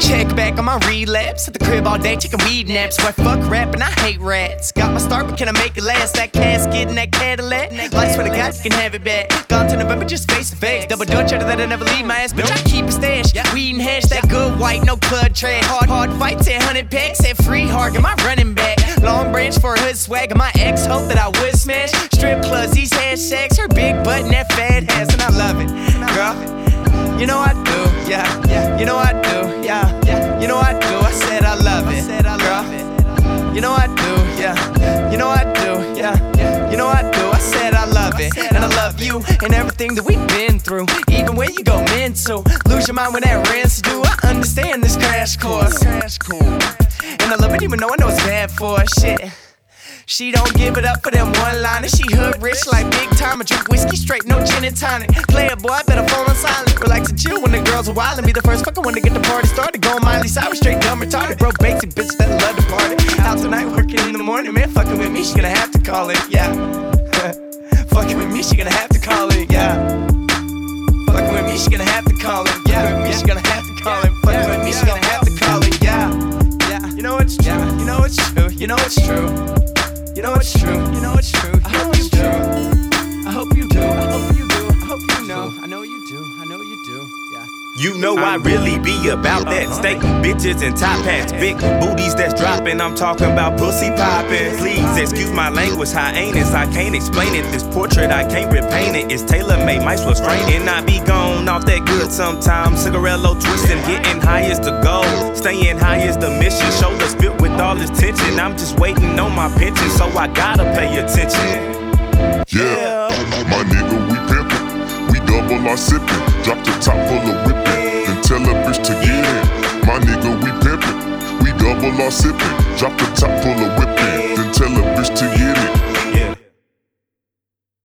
Check back on my relapse. At the crib all day, taking weed naps. Why fuck rap and I hate rats. Got my start, but can I make it last? That casket and that Cadillac. Life's swear the guys you can have it back. Gone to November, just face to face. Double dutch, out of that I never leave my ass. Bitch, I keep a stash. Weed and hash, that good white, no club trash. Hard, hard fights, 100 packs, and free hard. Get my running back. For hood swag, my ex hope that I would smash. Strip clubs, these hashtags, her big butt and that fat ass, and I love it. Girl, you know I do, yeah, yeah. You know I do, yeah, yeah. You know I do, I said I love it. Girl, you know I do, yeah. You know I do, yeah. You know I do, I said I love it. And I love you and everything that we've been through. Even when you go mental, lose your mind when that rent's due. I understand this crash course. crash course. And I love it even though I know it's bad for shit. She don't give it up for them one liners. She hood rich like big time. I drink whiskey straight, no gin and tonic. Play a boy, better fall on silent. Relax and chill when the girls are wild and be the first fucking one to get the party started. Going Miley Cyrus, straight dumb retarded. Broke basic bitch that love to party. Out tonight, working in the morning, man. Fucking with me, she gonna have to call it, yeah. fucking with me, she gonna have to call it, yeah. Fucking with me, she gonna have to call it, yeah. Fucking with me, she gonna have to call it. Fucking with me, she gonna you know it's true. You know it's true. You know it's true. I hope you do. I hope you do. I hope you do. I hope you know. I know you do. I know you do. Yeah. You know I uh-huh. really be about that uh-huh. steak, bitches and top hats, big booties that's dropping. I'm talking about pussy popping. Please excuse my language, hyenas. I can't explain it. This portrait I can't repaint it. It's tailor made, might well strain it. I be gone off that good sometimes. Cigarillo twisting, getting high is the goal. Staying high is the mission. I'm just waiting on my pension, so I gotta pay attention. Yeah, my nigga, we pimpin'. We double our sippin'. Drop the top full of whippin'. Then tell a bitch to get in. My nigga, we pimpin'. We double our sippin'. Drop the top full of whippin'.